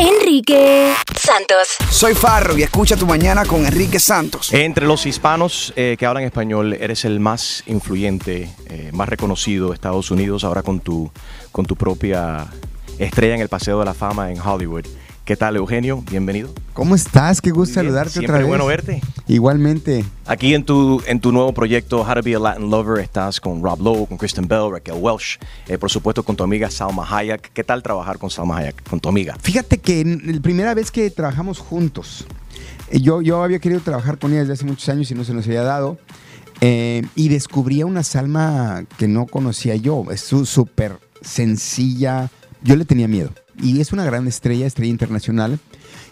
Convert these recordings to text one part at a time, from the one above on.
Enrique Santos. Soy Farro y escucha tu mañana con Enrique Santos. Entre los hispanos eh, que hablan español, eres el más influyente, eh, más reconocido de Estados Unidos, ahora con tu, con tu propia estrella en el Paseo de la Fama en Hollywood. ¿Qué tal, Eugenio? Bienvenido. ¿Cómo estás? Qué gusto saludarte Siempre otra vez. bueno verte. Igualmente. Aquí en tu, en tu nuevo proyecto, How to Be a Latin Lover, estás con Rob Lowe, con Kristen Bell, Raquel Welsh, eh, por supuesto con tu amiga Salma Hayek. ¿Qué tal trabajar con Salma Hayek, con tu amiga? Fíjate que la primera vez que trabajamos juntos, eh, yo, yo había querido trabajar con ella desde hace muchos años y no se nos había dado. eh, y descubrí a una Salma que no conocía yo. Es súper sencilla. Yo le tenía miedo. Y es una gran estrella, estrella internacional.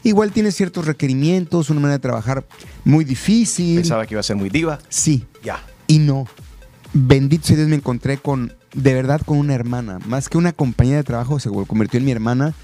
Igual tiene ciertos requerimientos, una manera de trabajar muy difícil. Pensaba que iba a ser muy diva. Sí, Ya. Y no. Bendito sea Dios, me encontré con, de verdad, con una hermana. Más que una compañera de trabajo, se convirtió en mi hermana.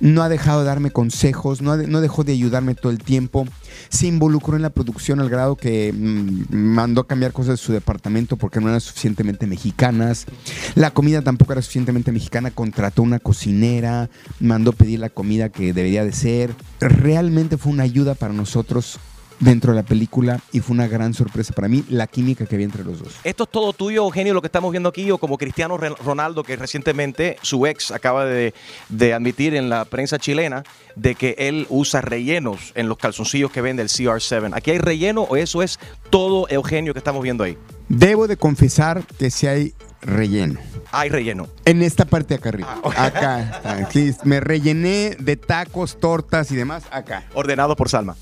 No ha dejado de darme consejos, no, no dejó de ayudarme todo el tiempo. Se involucró en la producción al grado que mm, mandó a cambiar cosas de su departamento porque no eran suficientemente mexicanas. La comida tampoco era suficientemente mexicana. Contrató una cocinera, mandó pedir la comida que debería de ser. Realmente fue una ayuda para nosotros dentro de la película y fue una gran sorpresa para mí la química que había entre los dos. ¿Esto es todo tuyo, Eugenio, lo que estamos viendo aquí? O como Cristiano Ronaldo, que recientemente su ex acaba de, de admitir en la prensa chilena de que él usa rellenos en los calzoncillos que vende el CR7. ¿Aquí hay relleno o eso es todo Eugenio que estamos viendo ahí? Debo de confesar que si hay relleno. Hay relleno. En esta parte de acá arriba. Acá. está. Sí, me rellené de tacos, tortas y demás acá. Ordenado por Salma.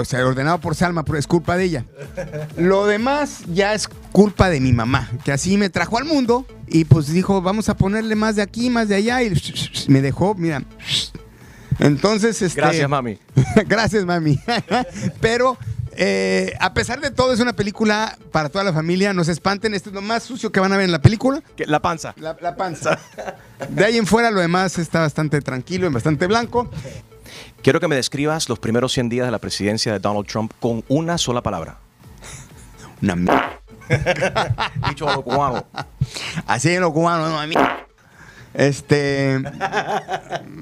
O sea, ordenado por Salma, pero es culpa de ella. Lo demás ya es culpa de mi mamá, que así me trajo al mundo y pues dijo, vamos a ponerle más de aquí, más de allá y me dejó, mira. Entonces, este, Gracias, mami. Gracias, mami. Pero eh, a pesar de todo, es una película para toda la familia. No se espanten, esto es lo más sucio que van a ver en la película. La panza. La, la panza. De ahí en fuera, lo demás está bastante tranquilo y bastante blanco. Quiero que me describas los primeros 100 días de la presidencia de Donald Trump con una sola palabra. Una mierda. Dicho a lo cubano. Así en lo cubano, no a mí. Este.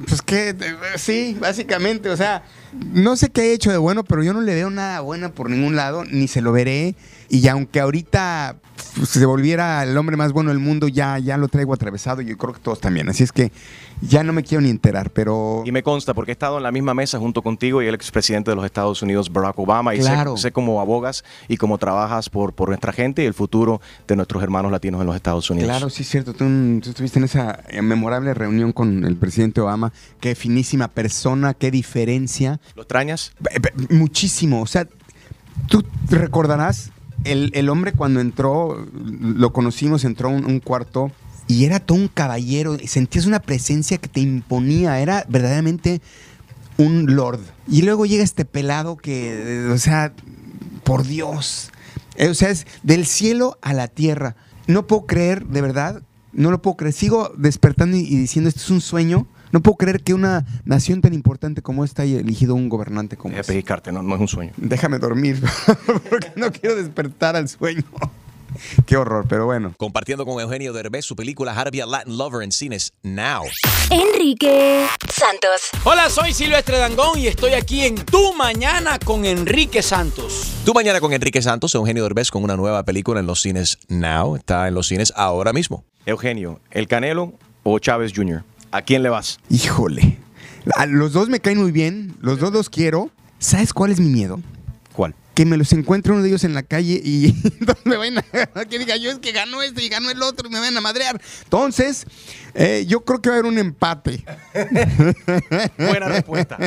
Pues que, eh, sí, básicamente, o sea, no sé qué he hecho de bueno, pero yo no le veo nada bueno por ningún lado, ni se lo veré. Y aunque ahorita pues, se volviera el hombre más bueno del mundo, ya, ya lo traigo atravesado y yo creo que todos también. Así es que ya no me quiero ni enterar, pero. Y me consta porque he estado en la misma mesa junto contigo y el expresidente de los Estados Unidos, Barack Obama, y sé- Claro. sé, cómo abogas y cómo trabajas por, por nuestra gente y el futuro de nuestros hermanos latinos en los Estados Unidos. Claro, sí es cierto. Tú, tú estuviste en esa eh, memorable reunión con el presidente Obama. Qué finísima persona, qué diferencia. ¿Lo extrañas? Muchísimo. O sea, tú recordarás, el, el hombre cuando entró, lo conocimos, entró a un, un cuarto y era todo un caballero. Sentías una presencia que te imponía. Era verdaderamente un lord. Y luego llega este pelado que, eh, o sea, por Dios. Eh, O sea, es del cielo a la tierra. No puedo creer, de verdad, no lo puedo creer. Sigo despertando y diciendo, esto es un sueño. No puedo creer que una nación tan importante como esta haya elegido un gobernante como este. pellizcarte, no, no es un sueño. Déjame dormir, porque no quiero despertar al sueño. Qué horror, pero bueno. Compartiendo con Eugenio Derbez su película a Latin Lover en cines now. Enrique Santos. Hola, soy Silvestre Dangón y estoy aquí en Tu Mañana con Enrique Santos. Tu mañana con Enrique Santos, Eugenio Derbez con una nueva película en los cines now. Está en los cines ahora mismo. Eugenio, ¿el Canelo o Chávez Jr.? ¿A quién le vas? Híjole. A los dos me caen muy bien, los dos los quiero. ¿Sabes cuál es mi miedo? ¿Cuál? Que me los encuentre uno de ellos en la calle y me vayan a... Que diga yo es que ganó este y ganó el otro y me vayan a madrear. Entonces, eh, yo creo que va a haber un empate. Buena respuesta.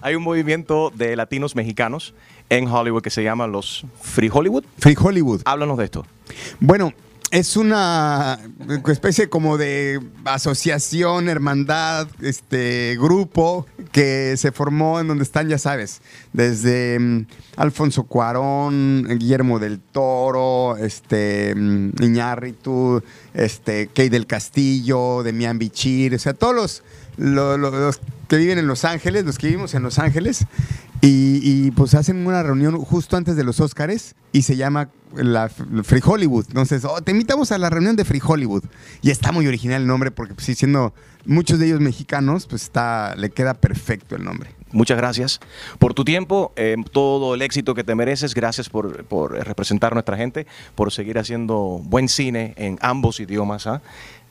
Hay un movimiento de latinos mexicanos en Hollywood que se llama los Free Hollywood. Free Hollywood. Háblanos de esto. Bueno, es una especie como de asociación, hermandad, este grupo que se formó en donde están, ya sabes, desde mm, Alfonso Cuarón, Guillermo del Toro, este mm, Iñárritu, este Key del Castillo, Demian Bichir, o sea, todos los, lo- lo- los que viven en Los Ángeles, los que vivimos en Los Ángeles, y, y, pues hacen una reunión justo antes de los Óscares y se llama la Free Hollywood. Entonces, oh, te invitamos a la reunión de Free Hollywood. Y está muy original el nombre porque, pues, siendo muchos de ellos mexicanos, pues está, le queda perfecto el nombre. Muchas gracias por tu tiempo, eh, todo el éxito que te mereces. Gracias por, por representar a nuestra gente, por seguir haciendo buen cine en ambos idiomas. ¿ah?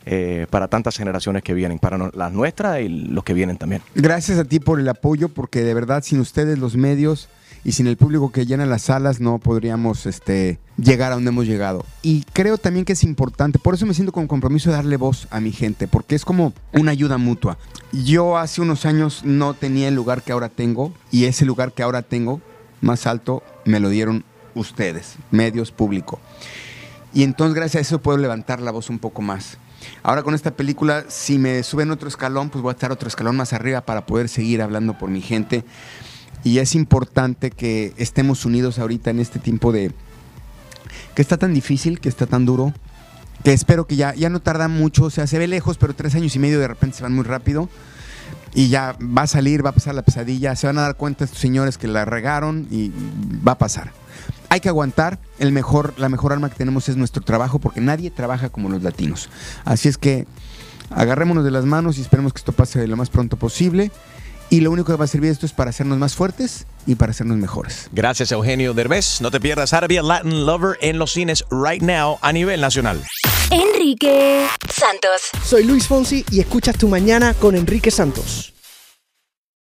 Eh, para tantas generaciones que vienen, para las nuestras y los que vienen también. Gracias a ti por el apoyo, porque de verdad sin ustedes los medios y sin el público que llena las salas no podríamos este, llegar a donde hemos llegado. Y creo también que es importante, por eso me siento con compromiso de darle voz a mi gente, porque es como una ayuda mutua. Yo hace unos años no tenía el lugar que ahora tengo y ese lugar que ahora tengo más alto me lo dieron ustedes, medios público. Y entonces gracias a eso puedo levantar la voz un poco más. Ahora con esta película, si me suben otro escalón, pues voy a estar otro escalón más arriba para poder seguir hablando por mi gente. Y es importante que estemos unidos ahorita en este tiempo de... que está tan difícil, que está tan duro, que espero que ya, ya no tarda mucho, o sea, se ve lejos, pero tres años y medio de repente se van muy rápido. Y ya va a salir, va a pasar la pesadilla, se van a dar cuenta estos señores que la regaron y va a pasar. Hay que aguantar, el mejor, la mejor arma que tenemos es nuestro trabajo, porque nadie trabaja como los latinos. Así es que agarrémonos de las manos y esperemos que esto pase lo más pronto posible. Y lo único que va a servir esto es para hacernos más fuertes y para hacernos mejores. Gracias, Eugenio Derbez. No te pierdas How to be a Latin Lover en los cines right now a nivel nacional. Enrique Santos. Soy Luis Fonsi y escuchas Tu Mañana con Enrique Santos.